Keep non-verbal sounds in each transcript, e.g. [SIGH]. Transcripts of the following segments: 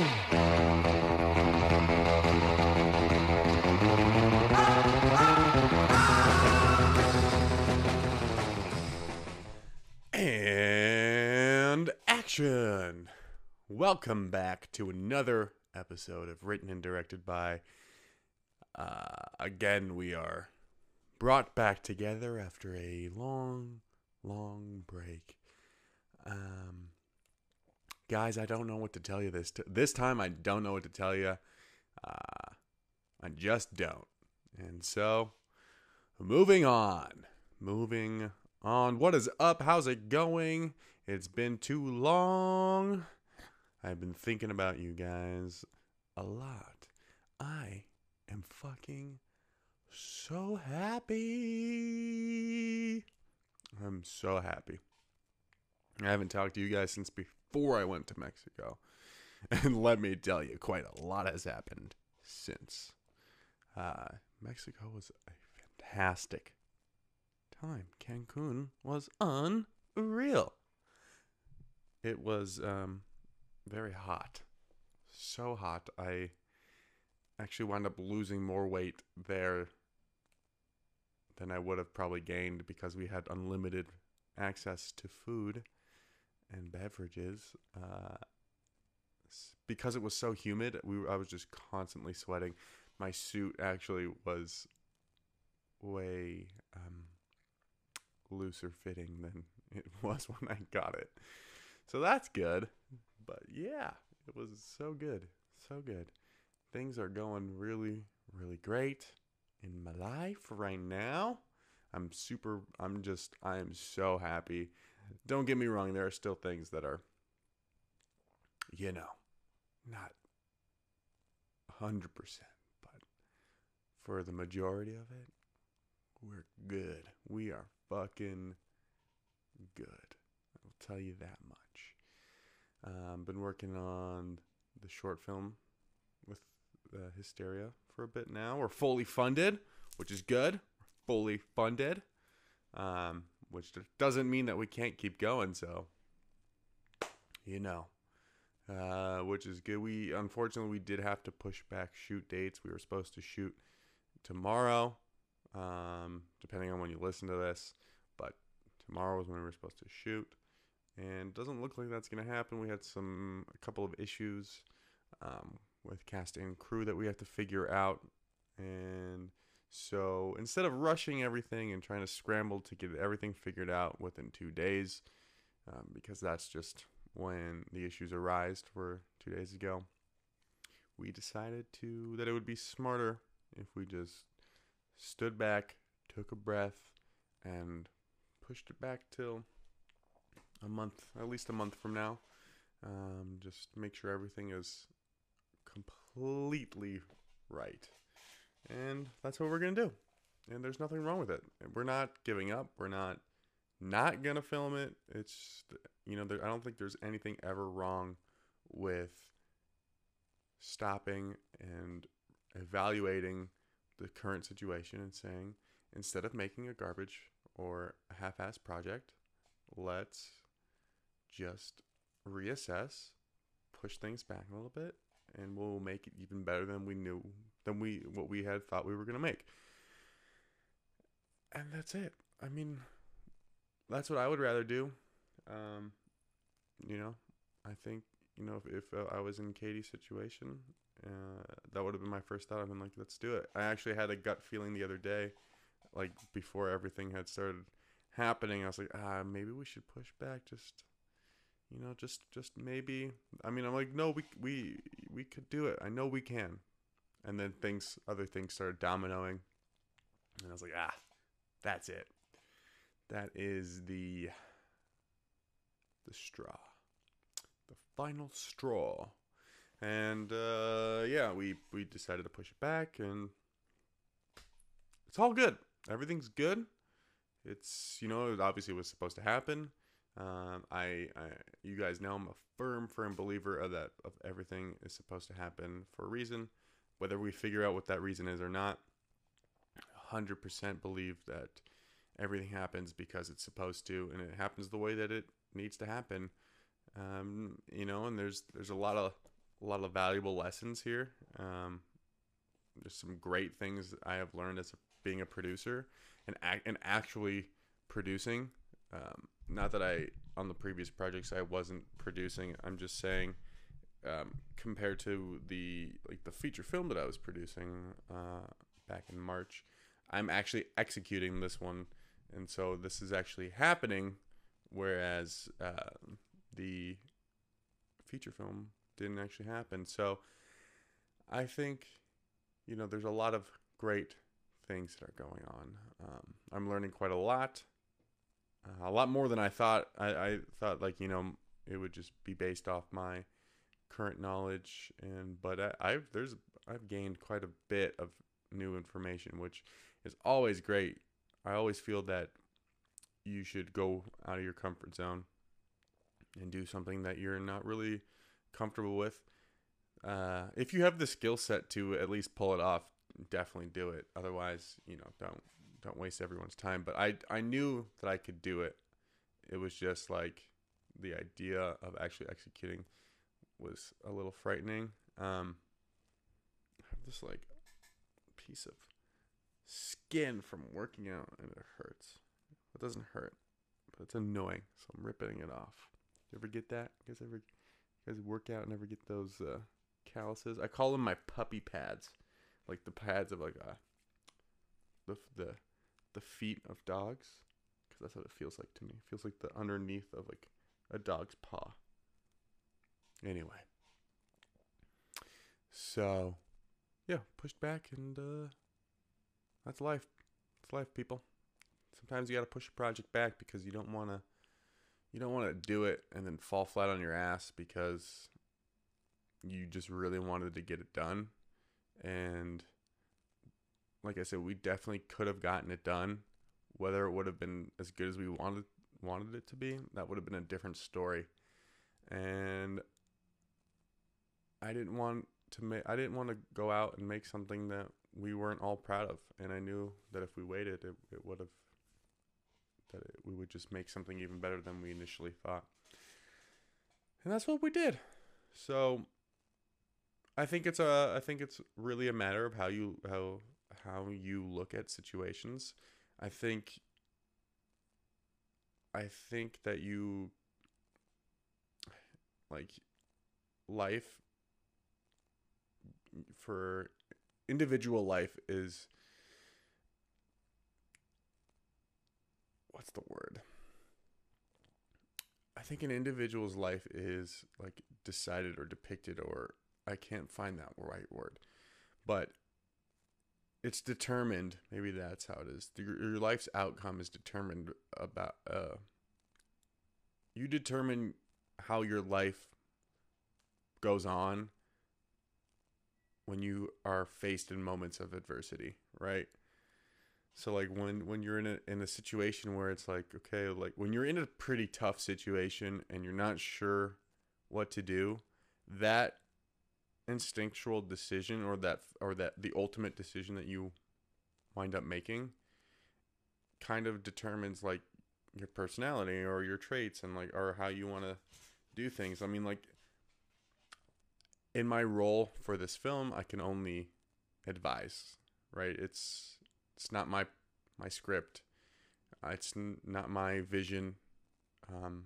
And action! Welcome back to another episode of Written and Directed by. Uh, again, we are brought back together after a long, long break. Um, guys, I don't know what to tell you this t- this time. I don't know what to tell you. Uh, I just don't. And so, moving on. Moving on. What is up? How's it going? It's been too long. I've been thinking about you guys a lot. I am fucking so happy. I'm so happy. I haven't talked to you guys since before I went to Mexico. [LAUGHS] And let me tell you, quite a lot has happened since. Uh, Mexico was a fantastic time. Cancun was unreal. It was um, very hot. So hot. I actually wound up losing more weight there than I would have probably gained because we had unlimited access to food and beverages. Uh, because it was so humid, we were, I was just constantly sweating. My suit actually was way um, looser fitting than [LAUGHS] it was when I got it. So that's good. But yeah, it was so good. So good. Things are going really, really great in my life right now. I'm super, I'm just, I am so happy. Don't get me wrong, there are still things that are, you know, not 100%, but for the majority of it, we're good. We are fucking good. I'll tell you that much. Um, been working on the short film with uh, Hysteria for a bit now. We're fully funded, which is good. Fully funded, um, which doesn't mean that we can't keep going. So, you know, uh, which is good. We unfortunately we did have to push back shoot dates. We were supposed to shoot tomorrow, um, depending on when you listen to this, but tomorrow was when we were supposed to shoot and doesn't look like that's going to happen. We had some a couple of issues um, with cast and crew that we have to figure out, and so instead of rushing everything and trying to scramble to get everything figured out within two days, um, because that's just when the issues arised for two days ago, we decided to that it would be smarter if we just stood back, took a breath, and pushed it back till a month, at least a month from now. Um, just make sure everything is completely right. And that's what we're going to do. And there's nothing wrong with it. We're not giving up. We're not not going to film it. It's, you know, there, I don't think there's anything ever wrong with stopping and evaluating the current situation and saying, instead of making a garbage or a half assed project, let's just reassess, push things back a little bit, and we'll make it even better than we knew than we what we had thought we were gonna make. And that's it. I mean, that's what I would rather do. Um, you know, I think you know if if uh, I was in Katie's situation, uh, that would have been my first thought. I've been like, let's do it. I actually had a gut feeling the other day, like before everything had started happening. I was like, ah, maybe we should push back just you know just just maybe i mean i'm like no we we we could do it i know we can and then things other things started dominoing. And i was like ah that's it. That is the the straw. The final straw. And uh yeah we we decided to push it back and it's all good. Everything's good. It's you know it obviously was supposed to happen. Um, I, I, you guys know I'm a firm, firm believer of that. Of everything is supposed to happen for a reason, whether we figure out what that reason is or not. Hundred percent believe that everything happens because it's supposed to, and it happens the way that it needs to happen. Um, you know, and there's there's a lot of a lot of valuable lessons here. Um, there's some great things I have learned as a, being a producer and act, and actually producing. Um, not that I on the previous projects I wasn't producing. I'm just saying um, compared to the like the feature film that I was producing uh, back in March, I'm actually executing this one, and so this is actually happening, whereas uh, the feature film didn't actually happen. So I think you know there's a lot of great things that are going on. Um, I'm learning quite a lot, uh, a lot more than I thought. I, I thought like you know it would just be based off my current knowledge and but I, I've there's I've gained quite a bit of new information which is always great. I always feel that you should go out of your comfort zone and do something that you're not really comfortable with. Uh, if you have the skill set to at least pull it off, definitely do it. Otherwise, you know, don't don't waste everyone's time. But I I knew that I could do it. It was just like the idea of actually executing was a little frightening. Um, I have this like piece of skin from working out, and it hurts. It doesn't hurt, but it's annoying, so I'm ripping it off. You ever get that? You guys ever, you guys work out and ever get those uh, calluses? I call them my puppy pads, like the pads of like uh, the the the feet of dogs, because that's what it feels like to me. It feels like the underneath of like a dog's paw. Anyway. So, yeah, pushed back and uh that's life. It's life, people. Sometimes you got to push a project back because you don't want to you don't want to do it and then fall flat on your ass because you just really wanted to get it done. And like I said, we definitely could have gotten it done. Whether it would have been as good as we wanted wanted it to be, that would have been a different story. And I didn't want to make I didn't want to go out and make something that we weren't all proud of, and I knew that if we waited, it, it would have that it, we would just make something even better than we initially thought, and that's what we did. So I think it's a I think it's really a matter of how you how how you look at situations. I think I think that you like life for individual life is what's the word? I think an individual's life is like decided or depicted or I can't find that right word. But it's determined, maybe that's how it is. Your, life's outcome is determined about uh you determine how your life goes on when you are faced in moments of adversity, right? So like when when you're in a in a situation where it's like okay, like when you're in a pretty tough situation and you're not sure what to do, that instinctual decision or that or that the ultimate decision that you wind up making kind of determines like your personality or your traits and like or how you want to do things. I mean like in my role for this film, I can only advise, right? It's it's not my my script. Uh, it's n- not my vision. Um,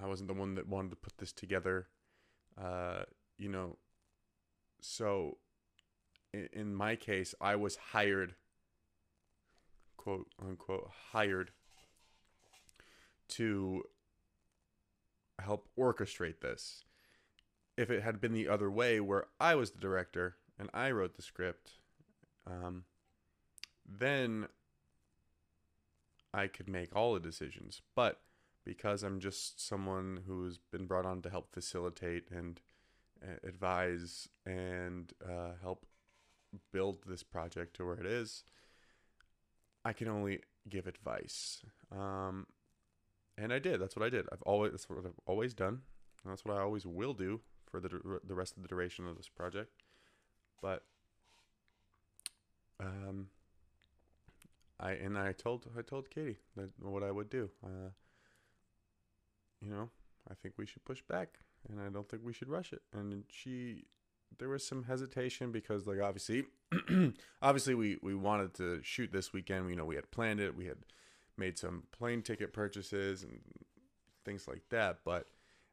I wasn't the one that wanted to put this together. Uh, you know, so in, in my case, I was hired, quote unquote, hired to help orchestrate this if it had been the other way, where I was the director and I wrote the script, um, then I could make all the decisions. But because I'm just someone who's been brought on to help facilitate and uh, advise and uh, help build this project to where it is, I can only give advice. Um, and I did. That's what I did. I've always that's what I've always done. That's what I always will do for the the rest of the duration of this project. But um, I and I told I told Katie that what I would do. Uh, you know, I think we should push back. and I don't think we should rush it. And she, there was some hesitation because, like, obviously, [CLEARS THROAT] obviously, we we wanted to shoot this weekend. You know, we had planned it. We had made some plane ticket purchases and things like that. But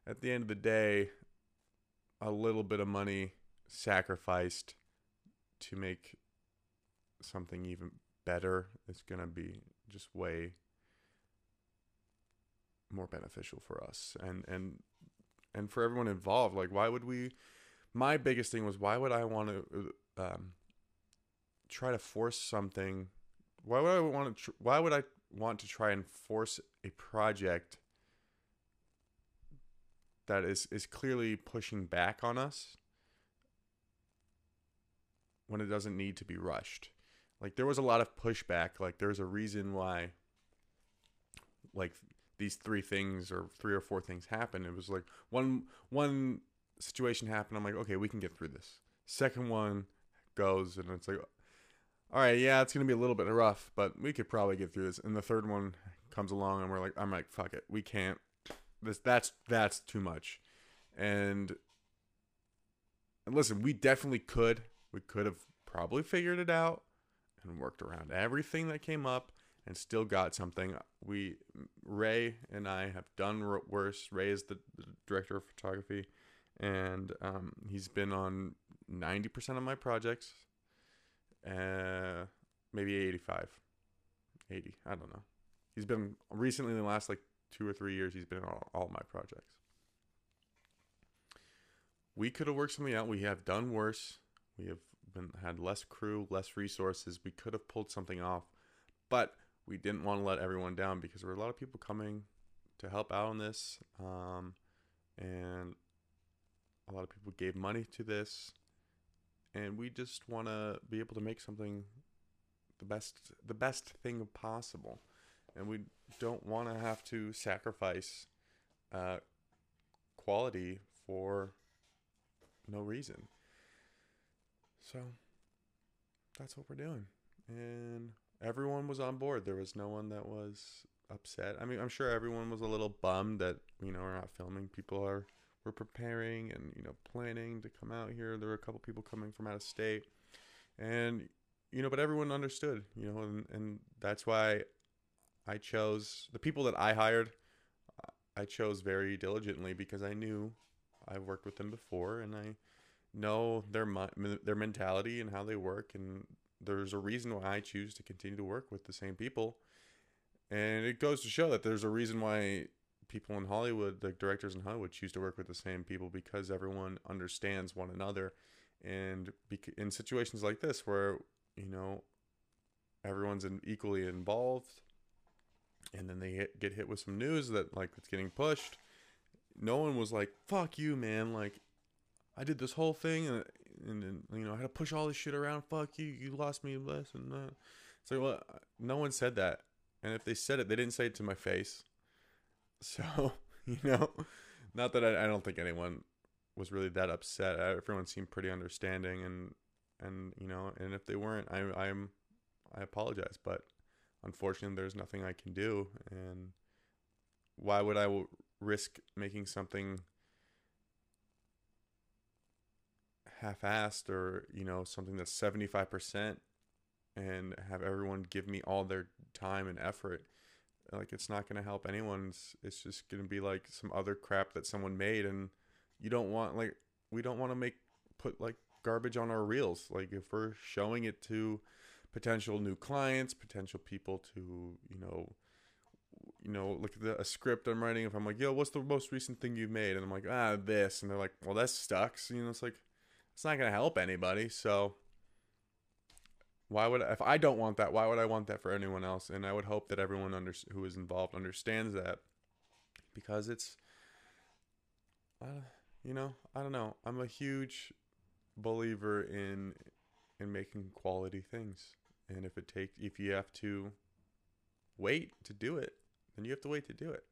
at the end of the day, a little bit of money sacrificed to make something even better is going to be just way more beneficial for us and and and for everyone involved. Like why would we my biggest thing was why would i want to um, try to force something why would i want to tr- why would i want to try and force a project that is is clearly pushing back on us when it doesn't need to be rushed. Like there was a lot of pushback. Like there's a reason why like these three things or three or four things happen it was like one one situation happened. I'm like okay we can get through this. Second one goes and it's like all right yeah it's gonna be a little bit rough but we could probably get through this. And the third one comes along and we're like i'm like fuck it. We can't this that's that's too much and and listen we definitely could we could have probably figured it out and worked around everything that came up and still got something. We Ray and I have done worse. Ray is the, the director of photography, and um, he's been on ninety percent of my projects. Uh, maybe 85, 80. I don't know. He's been recently in the last like two or three years. He's been on all, my projects. We could have worked something out. We have done worse. We have been had less crew, less resources. We could have pulled something off, but we didn't want to let everyone down because there were a lot of people coming to help out on this, um, and a lot of people gave money to this, and we just want to be able to make something the best the best thing possible, and we don't want to have to sacrifice uh, quality for no reason. So that's what we're doing. And everyone was on board. There was no one that was upset. I mean, I'm sure everyone was a little bummed that, you know, we're not filming. People are were preparing and, you know, planning to come out here. There were a couple people coming from out of state. And you know, but everyone understood, you know, and, and that's why I chose the people that I hired. I chose very diligently because I knew I've worked with them before and I know their their mentality and how they work and there's a reason why I choose to continue to work with the same people and it goes to show that there's a reason why people in Hollywood the directors in Hollywood choose to work with the same people because everyone understands one another and in situations like this where you know everyone's equally involved and then they hit, get hit with some news that like it's getting pushed no one was like fuck you man like I did this whole thing uh, and and, and you know I had to push all this shit around. Fuck you, you lost me less and that. Like, well, no one said that, and if they said it, they didn't say it to my face. [LAUGHS] So you know, not that I, I don't think anyone was really that upset. Uh, everyone seemed pretty understanding, and and you know, and if they weren't, I I'm I apologize, but unfortunately, there's nothing I can do, and why would I risk making something half-assed or you know something that's 75% and have everyone give me all their time and effort? Like it's not going to help anyone. It's, it's just going to be like some other crap that someone made. And you don't want like we don't want to make put like garbage on our reels. Like if we're showing it to potential new clients potential people to you know you know look at the, a script i'm writing if i'm like yo what's the most recent thing you've made and i'm like ah this and they're like well that sucks you know it's like it's not to help anybody. So why would if I don't want that? Why would I want that for anyone else? And I would hope that everyone under, who is involved understands that because it's, uh, you know, I don't know. I'm a huge believer in in making quality things, and if it takes, if you have to wait to do it, then you have to wait to do it.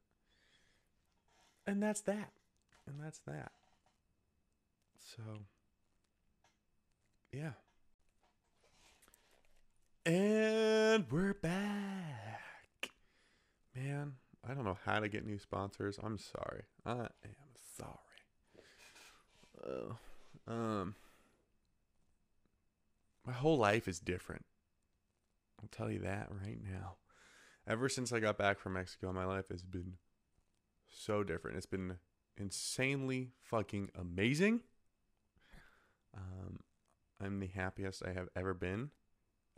And that's that. And that's that. So yeah. And we're back. Man, I don't know how to get new sponsors. I'm sorry. I am sorry. Uh, um, my whole life is different. I'll tell you that right now. Ever since I got back from Mexico, my life has been so different. It's been insanely fucking amazing. Um, I'm the happiest I have ever been,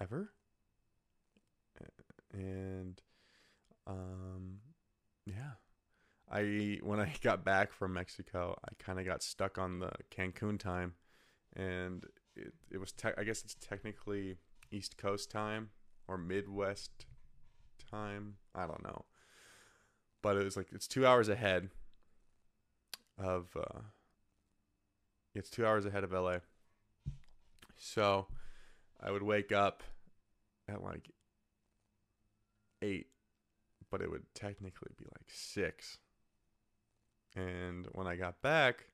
ever. And, um, yeah. I when I got back from Mexico, I kind of got stuck on the Cancun time, and it it was te- I guess it's technically East Coast time or Midwest time. I don't know, but it was like it's two hours ahead of uh, it's two hours ahead of LA. So I would wake up at like eight, but it would technically be like six and when I got back,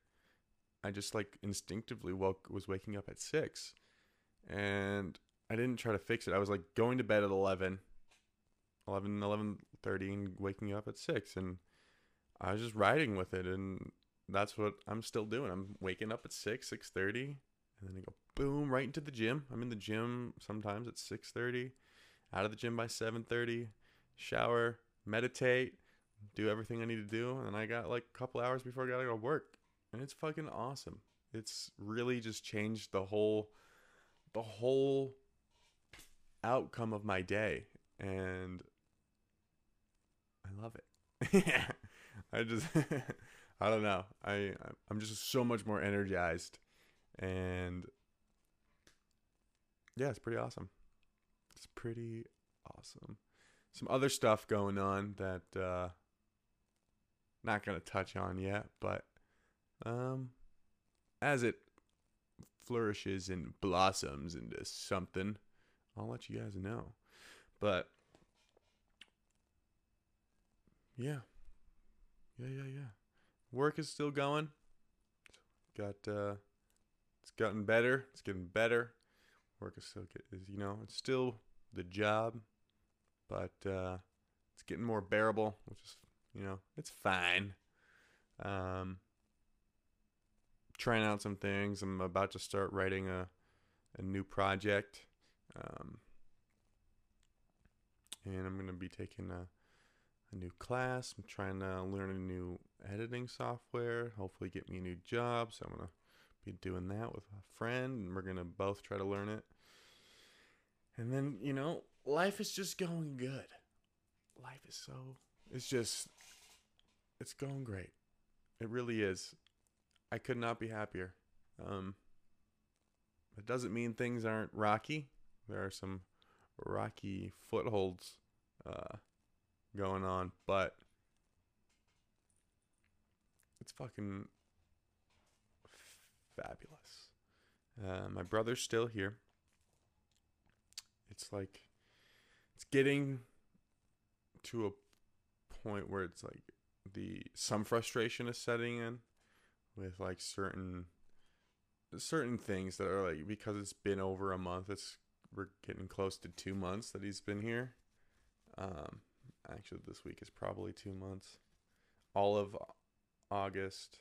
I just like instinctively woke was waking up at six, and I didn't try to fix it. I was like going to bed at 11, 11, 11 30 and waking up at six, and I was just riding with it, and that's what I'm still doing. I'm waking up at six, six thirty, and then I go boom right into the gym. I'm in the gym sometimes at six thirty, out of the gym by seven thirty, shower, meditate do everything I need to do, and I got like a couple hours before I gotta go work, and it's fucking awesome. It's really just changed the whole, the whole outcome of my day, and I love it. [LAUGHS] I just, [LAUGHS] I don't know. I I'm just so much more energized, and yeah, it's pretty awesome. It's pretty awesome. Some other stuff going on that. uh not going to touch on yet, but um, as it flourishes and blossoms into something, I'll let you guys know. But yeah, yeah, yeah, yeah. Work is still going. Got uh, it's gotten better. It's getting better. Work is still is you know it's still the job, but uh, it's getting more bearable, which is you know, it's fine. Um, trying out some things. I'm about to start writing a, a new project. Um, and I'm going to be taking a, a new class. I'm trying to learn a new editing software, hopefully, get me a new job. So I'm going to be doing that with a friend, and we're going to both try to learn it. And then, you know, life is just going good. Life is so, it's just it's going great. It really is. I could not be happier. Um, it doesn't mean things aren't rocky. There are some rocky footholds uh, going on, but it's fucking fabulous. Uh, my brother's still here. It's like it's getting to a point where it's like the some frustration is setting in with like certain certain things that are like because it's been over a month it's we're getting close to two months that he's been here. Um actually this week is probably two months. All of august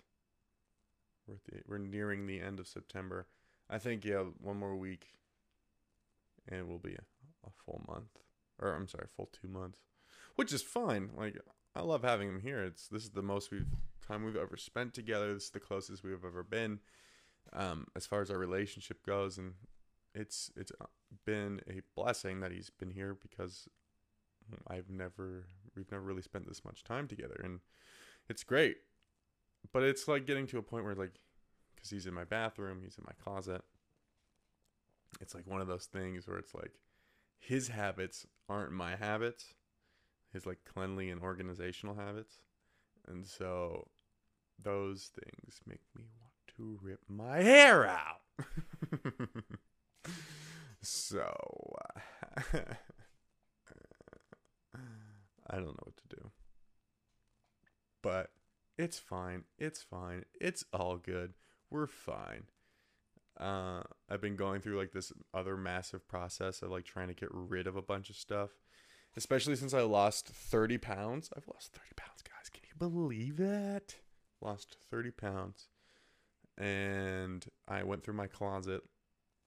we're, we're nearing the end of september. I think yeah one more week and it will be a, a full month or i'm sorry full two months which is fine. Like I love having him here. It's this is the most we've time we've ever spent together. This is the closest we've ever been, um, as far as our relationship goes, and it's it's uh, been a blessing that he's been here because I've never we've never really spent this much time together, and it's great. But it's like getting to a point where like, because he's in my bathroom, he's in my closet. It's like one of those things where it's like, his habits aren't my habits his like cleanly and organizational habits. And so those things make me want to rip my hair out. [LAUGHS] so uh, [LAUGHS] I don't know what to do. But it's fine. It's fine. It's all good. We're fine. Uh, I've been going through like this other massive process of like trying to get rid of a bunch of stuff especially since I lost 30 pounds. I've lost 30 pounds, guys. Can you believe that? Lost 30 pounds. and I went through my closet,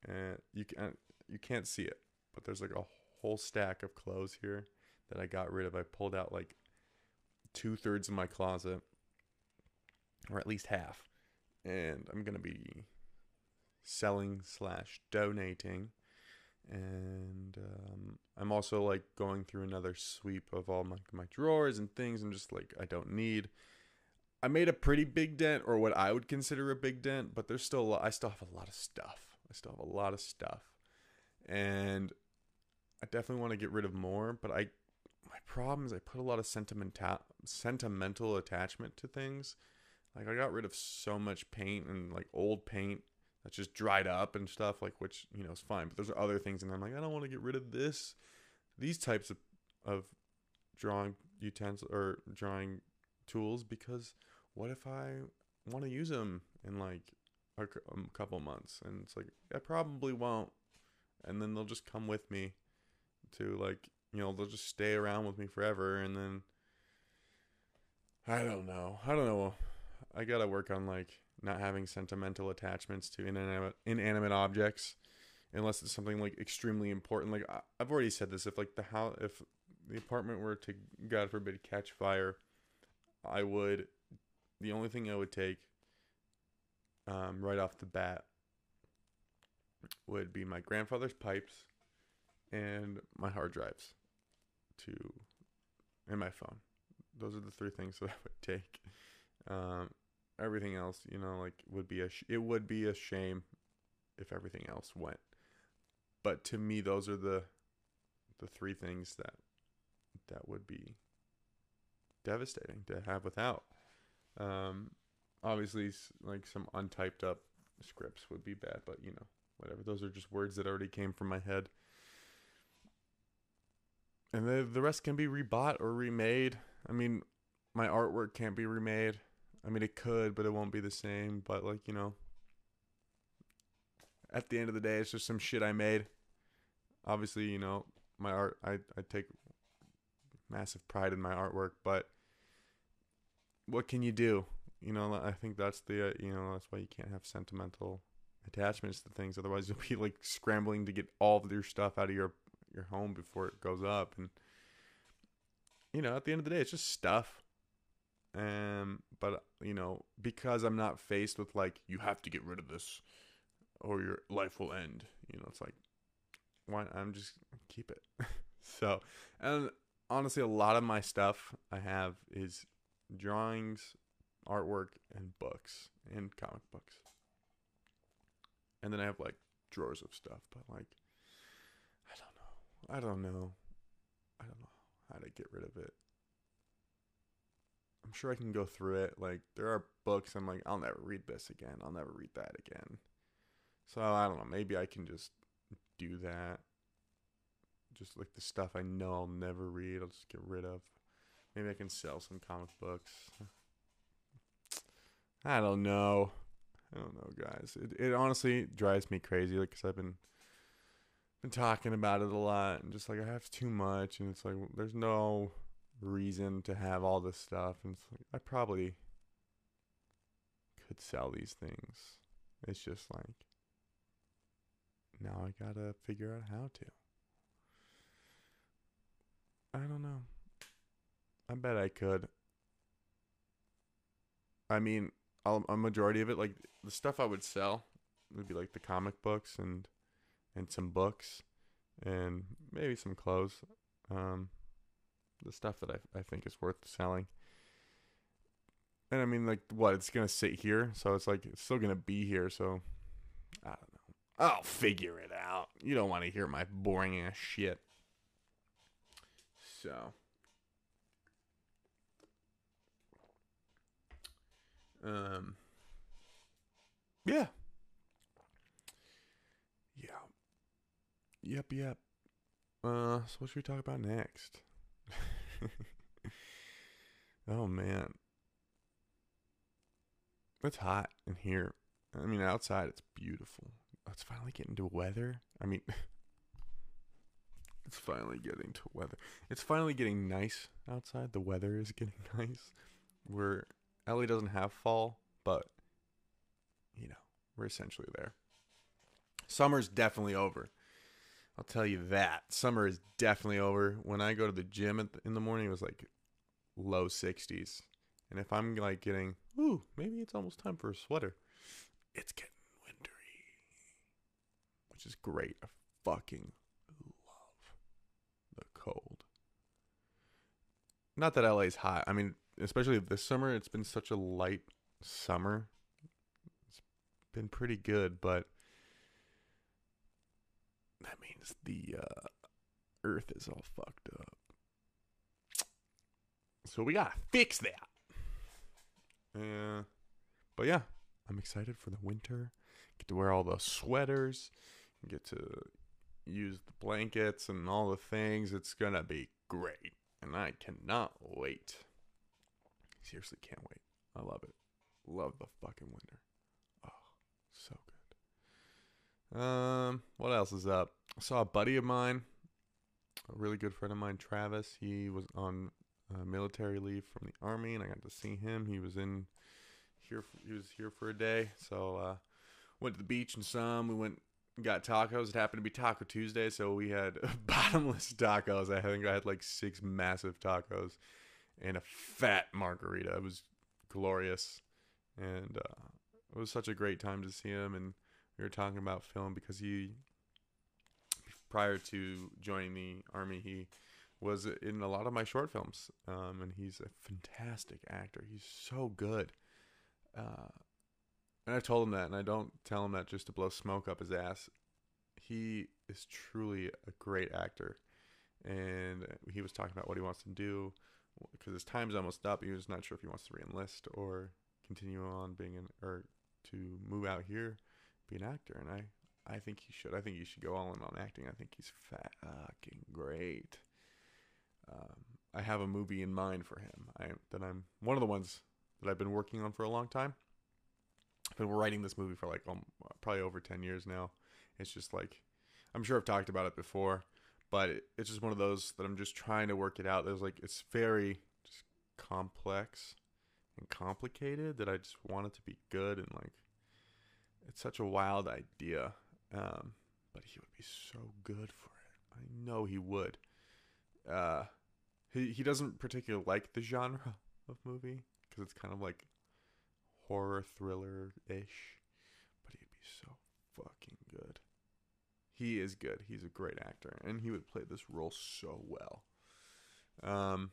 and you can you can't see it, but there's like a whole stack of clothes here that I got rid of. I pulled out like two thirds of my closet, or at least half, and I'm gonna be selling slash donating. And um, i'm also like going through another sweep of all my, my drawers and things and just like i don't need. I made a pretty big dent or what i would consider a big dent but there's still i still have a lot of stuff. I still have a lot of stuff and i definitely want to get rid of more but i my problem is i put a lot of sentimental sentimental attachment to things. Like i got rid of so much paint and like old paint that's just dried up and stuff like which you know is fine but there's other things and i'm like i don't want to get rid of this. These types of of drawing utensils or drawing tools because what if i want to use them in like a, a um, couple months? And it's like i probably won't and then they'll just come with me to like you know they'll just stay around with me forever and then i don't know. I don't know. I gotta work on like not having sentimental attachments to inanimate inanimate objects unless it's something like extremely important. Like i've already said this. If like the house if the apartment were to god forbid catch fire i would the only thing i would take um, right off the bat would be my grandfather's pipes and my hard drives to and my phone those are the three things that [LAUGHS] i would take um, everything else, you know, like would be a sh- it would be a shame if everything else went. But to me, those are the the three things that that would be devastating to have without. Um, obviously, like some untyped up scripts would be bad, but you know, whatever. Those are just words that already came from my head. And the the rest can be rebought or remade. I mean, my artwork can't be remade. I mean, it could, but it won't be the same. But like you know, at the end of the day, it's just some shit I made. Obviously, you know, my art. I I take massive pride in my artwork, but what can you do? You know, I think that's the uh, you know that's why you can't have sentimental attachments to things. Otherwise, [LAUGHS] you'll be like scrambling to get all of your stuff out of your your home before it goes up, and you know, at the end of the day, it's just stuff. Um, but you know, because I'm not faced with like you have to get rid of this or your life will end. You know, it's like why I'm just keep it. [LAUGHS] so, and honestly, a lot of my stuff I have is drawings, artwork, and books and comic books. And then I have like drawers of stuff, but like I don't know. I don't know. I don't know how to get rid of it. I'm sure I can go through it. Like there are books I'm like I'll never read this again. I'll never read that again. So I don't know, maybe I can just do that. Just like the stuff I know I'll never read, I'll just get rid of. Maybe I can sell some comic books. I don't know. I don't know, guys. It it honestly drives me crazy like cuz I've been been talking about it a lot and just like I have too much and it's like there's no reason to have all this stuff and like, I probably could sell these things. It's just like now I gotta figure out how to. I don't know. I bet I could. I mean, A majority of it, like the stuff I would sell, would be like the comic books and and some books and maybe some clothes. Um, the stuff that I, I think is worth selling. And I mean, like, what? It's to sit here. So it's like, it's still to be here. So I don't know. I'll figure it out. You don't want to hear my boring ass shit. So. Um. Yeah. Yeah. Yep, yep. Uh, so what should we talk about next? [LAUGHS] oh man. It's hot in here. I mean outside it's beautiful. It's finally getting to weather. I mean [LAUGHS] it's finally getting to weather. It's finally getting nice outside. The weather is getting [LAUGHS] nice. Where LA doesn't have fall, but you know, we're essentially there. Summer's definitely over. I'll tell you that. Summer is definitely over. When I go to the gym in the morning, it was like low 60s. And if I'm like getting, ooh, maybe it's almost time for a sweater, it's getting wintry, which is great. I fucking love the cold. Not that LA's hot. I mean, especially this summer, it's been such a light summer. It's been pretty good, but that means the uh, earth is all fucked up. So we gotta fix that. Yeah. But yeah, I'm excited for the winter. Get to wear all the sweaters. Get to use the blankets and all the things. It's gonna be great. And I cannot wait. Seriously can't wait. I love it. Love the fucking winter. Oh, so good. Um, what else is up? I saw a buddy of mine, a really good friend of mine, Travis. He was on uh, military leave from the army, and I got to see him. He was in here. For, he was here for a day, so uh, went to the beach and some. We went got tacos. It happened to be Taco Tuesday, so we had [LAUGHS] bottomless tacos. I think I had like six massive tacos and a fat margarita. It was glorious, and uh, it was such a great time to see him. And we were talking about film because he, prior to joining the army, he was in a lot of my short films, um, and he's a fantastic actor. He's so good. Uh, and I told him that, and I don't tell him that just to blow smoke up his ass. He is truly a great actor, and he was talking about what he wants to do because his time's almost up. He was not sure if he wants to reenlist or continue on being an or to move out here, be an actor. And I, I think he should. I think he should go all in on acting. I think he's fucking great. Um, I have a movie in mind for him. I that I'm one of the ones that I've been working on for a long time. I've been writing this movie for like um, probably over ten years now. It's just like I'm sure I've talked about it before, but it, it's just one of those that I'm just trying to work it out. There's like it's very just complex and complicated that I just want it to be good and like it's such a wild idea. Um, but he would be so good for it. I know he would. Uh, he he doesn't particularly like the genre of movie because it's kind of like horror thriller ish, but he'd be so fucking good. He is good. He's a great actor, and he would play this role so well. Um,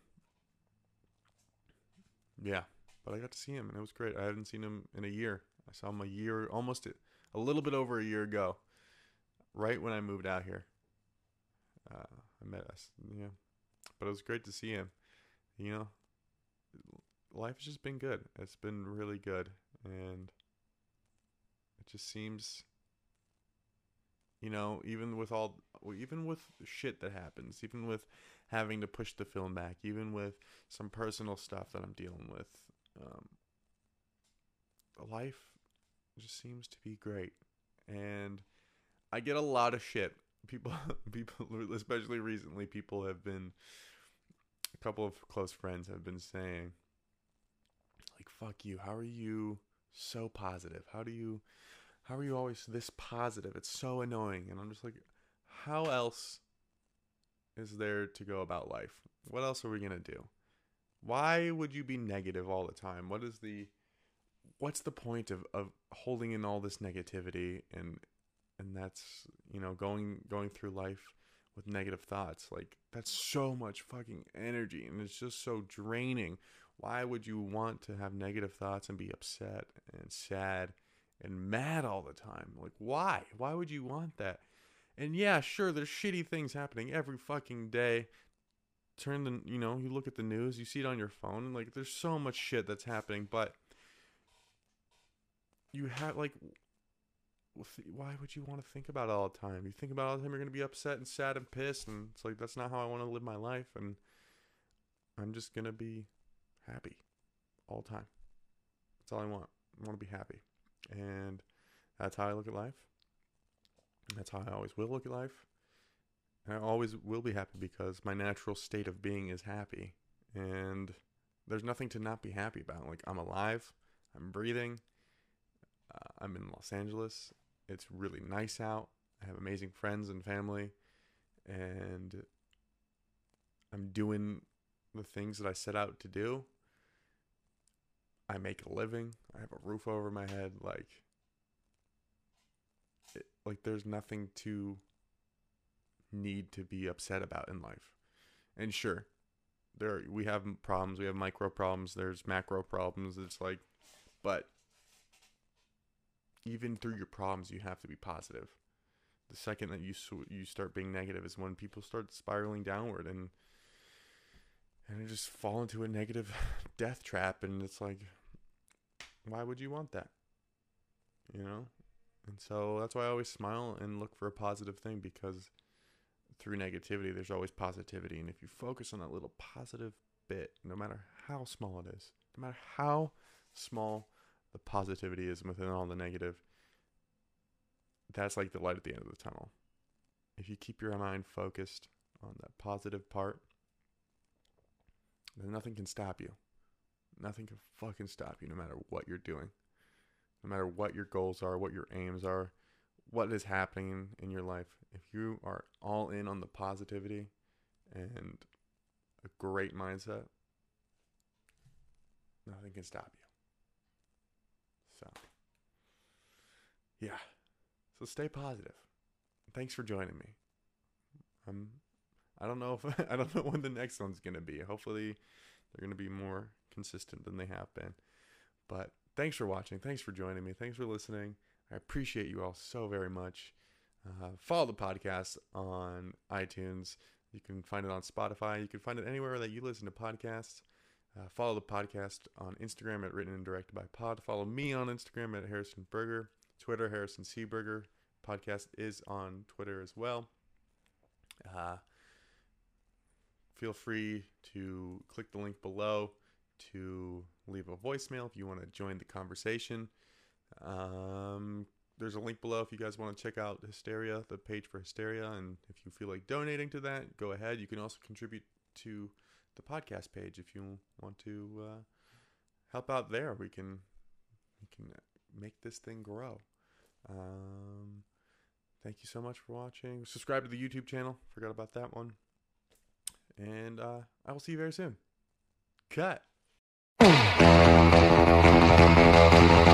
yeah, but I got to see him, and it was great. I hadn't seen him in a year. I saw him a year, almost a little bit over a year ago, right when I moved out here. Uh, I met us, yeah, but it was great to see him. You know, life has just been good. It's been really good, and it just seems, you know, even with all, even with shit that happens, even with having to push the film back, even with some personal stuff that I'm dealing with, um, life just seems to be great, and I get a lot of shit. People, [LAUGHS] people, especially recently, people have been. A couple of close friends have been saying, like, "Fuck you! How are you so positive? How do you, how are you always this positive? It's so annoying." And I'm just like, "How else is there to go about life? What else are we gonna do? Why would you be negative all the time? What is the what's the point of, of holding in all this negativity and and that's you know going going through life with negative thoughts like that's so much fucking energy and it's just so draining why would you want to have negative thoughts and be upset and sad and mad all the time. Like why? Why would you want that? And yeah sure there's shitty things happening every fucking day. Turn the you know you look at the news you see it on your phone and like there's so much shit that's happening but you have like why would you want to think about it all the time? You think about all the time you're going to be upset and sad and pissed and it's like that's not how i want to live my life and i'm just going to be happy all the time. That's all i want. I want to be happy and that's how i look at life. That's how i always will look at life. And i always will be happy because my natural state of being is happy. And there's nothing to not be happy about. Like i'm alive. I'm breathing. Uh, I'm in Los Angeles. It's really nice out. I have amazing friends and family, and I'm doing the things that I set out to do. I make a living. I have a roof over my head. Like, it, like there's nothing to need to be upset about in life. And sure, there we have problems. We have micro problems. There's macro problems. It's like, but even through your problems, you have to be positive. The second that you you start being negative is when people start spiraling downward and and just fall into a negative [LAUGHS] death trap. And it's like, why would you want that? You know. And so that's why I always smile and look for a positive thing because through negativity, there's always positivity. And if you focus on that little positive bit, no matter how small it is, no matter how small the positivity is within all the negative, that's like the light at the end of the tunnel. If you keep your mind focused on that positive part, then nothing can stop you. Nothing can fucking stop you no matter what you're doing. No matter what your goals are, what your aims are, what is happening in your life, if you are all in on the positivity and a great mindset, nothing can stop you. So, yeah. So stay positive. Thanks for joining me. I'm I don't know if [LAUGHS] I don't know when the next one's going to be. Hopefully they're going to be more consistent than they have been. But thanks for watching. Thanks for joining me. Thanks for listening. I appreciate you all so very much. Uh, follow the podcast on iTunes. You can find it on Spotify. You can find it anywhere that you listen to podcasts. Uh, follow the podcast on Instagram at Written and Directed by Pod. Follow me on Instagram at Harrison Burger. Twitter, Harrison Seaburger. Podcast is on Twitter as well. Uh, feel free to click the link below to leave a voicemail if you want to join the conversation. Um, there's a link below if you guys want to check out Hysteria, the page for Hysteria, and if you feel like donating to that, go ahead. You can also contribute to the podcast page if you want to uh, help out there. We can we can make this thing grow. Um, thank you so much for watching. Subscribe to the YouTube channel. Forgot about that one. And uh, I will see you very soon. Cut. Thank you.